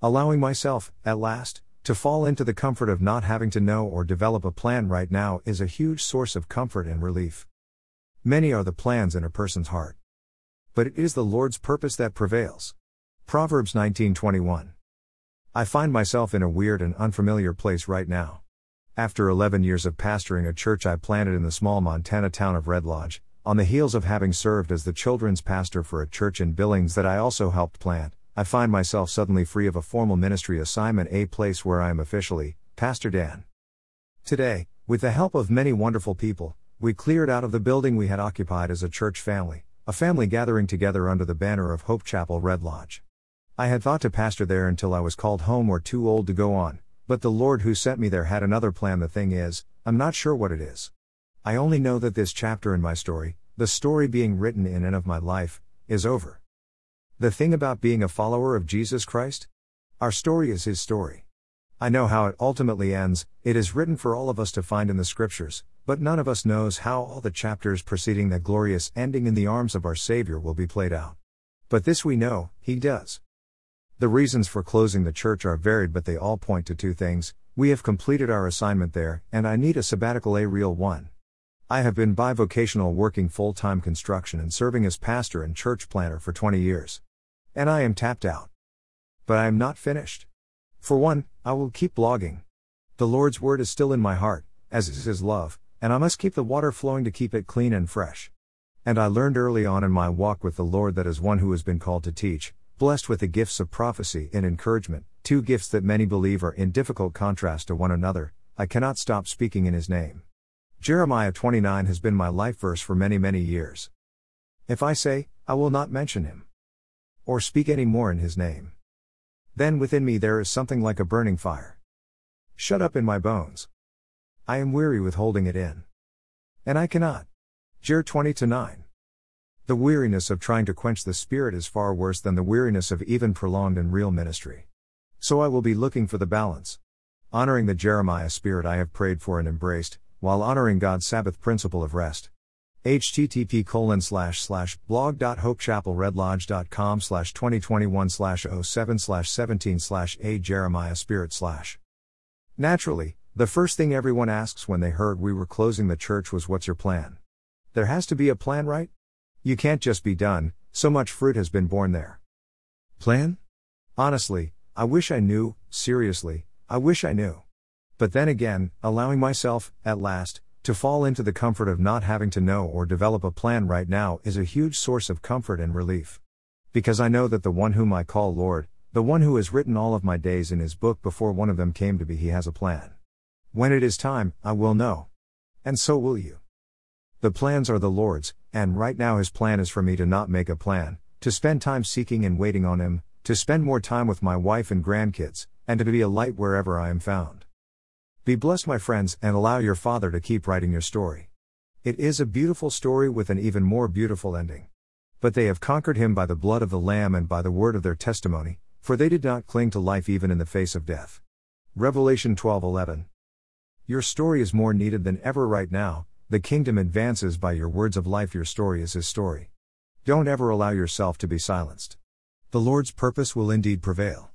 Allowing myself, at last, to fall into the comfort of not having to know or develop a plan right now is a huge source of comfort and relief. Many are the plans in a person's heart. But it is the Lord's purpose that prevails. Proverbs 19:21. I find myself in a weird and unfamiliar place right now. After 11 years of pastoring a church I planted in the small Montana town of Red Lodge, on the heels of having served as the children's pastor for a church in Billings that I also helped plant, I find myself suddenly free of a formal ministry assignment, a place where I am officially Pastor Dan. Today, with the help of many wonderful people, we cleared out of the building we had occupied as a church family, a family gathering together under the banner of Hope Chapel Red Lodge. I had thought to pastor there until I was called home or too old to go on, but the Lord who sent me there had another plan. The thing is, I'm not sure what it is. I only know that this chapter in my story, the story being written in and of my life, is over. The thing about being a follower of Jesus Christ? Our story is His story. I know how it ultimately ends, it is written for all of us to find in the Scriptures, but none of us knows how all the chapters preceding that glorious ending in the arms of our Savior will be played out. But this we know, He does. The reasons for closing the church are varied, but they all point to two things we have completed our assignment there, and I need a sabbatical, a real one. I have been bivocational working full time construction and serving as pastor and church planter for 20 years. And I am tapped out. But I am not finished. For one, I will keep blogging. The Lord's word is still in my heart, as is His love, and I must keep the water flowing to keep it clean and fresh. And I learned early on in my walk with the Lord that as one who has been called to teach, blessed with the gifts of prophecy and encouragement, two gifts that many believe are in difficult contrast to one another, I cannot stop speaking in His name. Jeremiah 29 has been my life verse for many, many years. If I say, I will not mention Him, or speak any more in His name, then within me there is something like a burning fire. Shut up in my bones. I am weary with holding it in. And I cannot. Jer 20 9. The weariness of trying to quench the Spirit is far worse than the weariness of even prolonged and real ministry. So I will be looking for the balance. Honoring the Jeremiah spirit I have prayed for and embraced, while honoring God's Sabbath principle of rest http colon slash slash blog.hopechapelredlodge.com slash 2021 slash 07 slash 17 slash a Jeremiah Spirit slash. Naturally, the first thing everyone asks when they heard we were closing the church was what's your plan? There has to be a plan, right? You can't just be done, so much fruit has been born there. Plan? Honestly, I wish I knew, seriously, I wish I knew. But then again, allowing myself, at last, to fall into the comfort of not having to know or develop a plan right now is a huge source of comfort and relief. Because I know that the one whom I call Lord, the one who has written all of my days in his book before one of them came to be, he has a plan. When it is time, I will know. And so will you. The plans are the Lord's, and right now his plan is for me to not make a plan, to spend time seeking and waiting on him, to spend more time with my wife and grandkids, and to be a light wherever I am found. Be blessed, my friends, and allow your Father to keep writing your story. It is a beautiful story with an even more beautiful ending. But they have conquered him by the blood of the Lamb and by the word of their testimony, for they did not cling to life even in the face of death. Revelation 12:11. Your story is more needed than ever right now. The kingdom advances by your words of life. Your story is his story. Don't ever allow yourself to be silenced. The Lord's purpose will indeed prevail.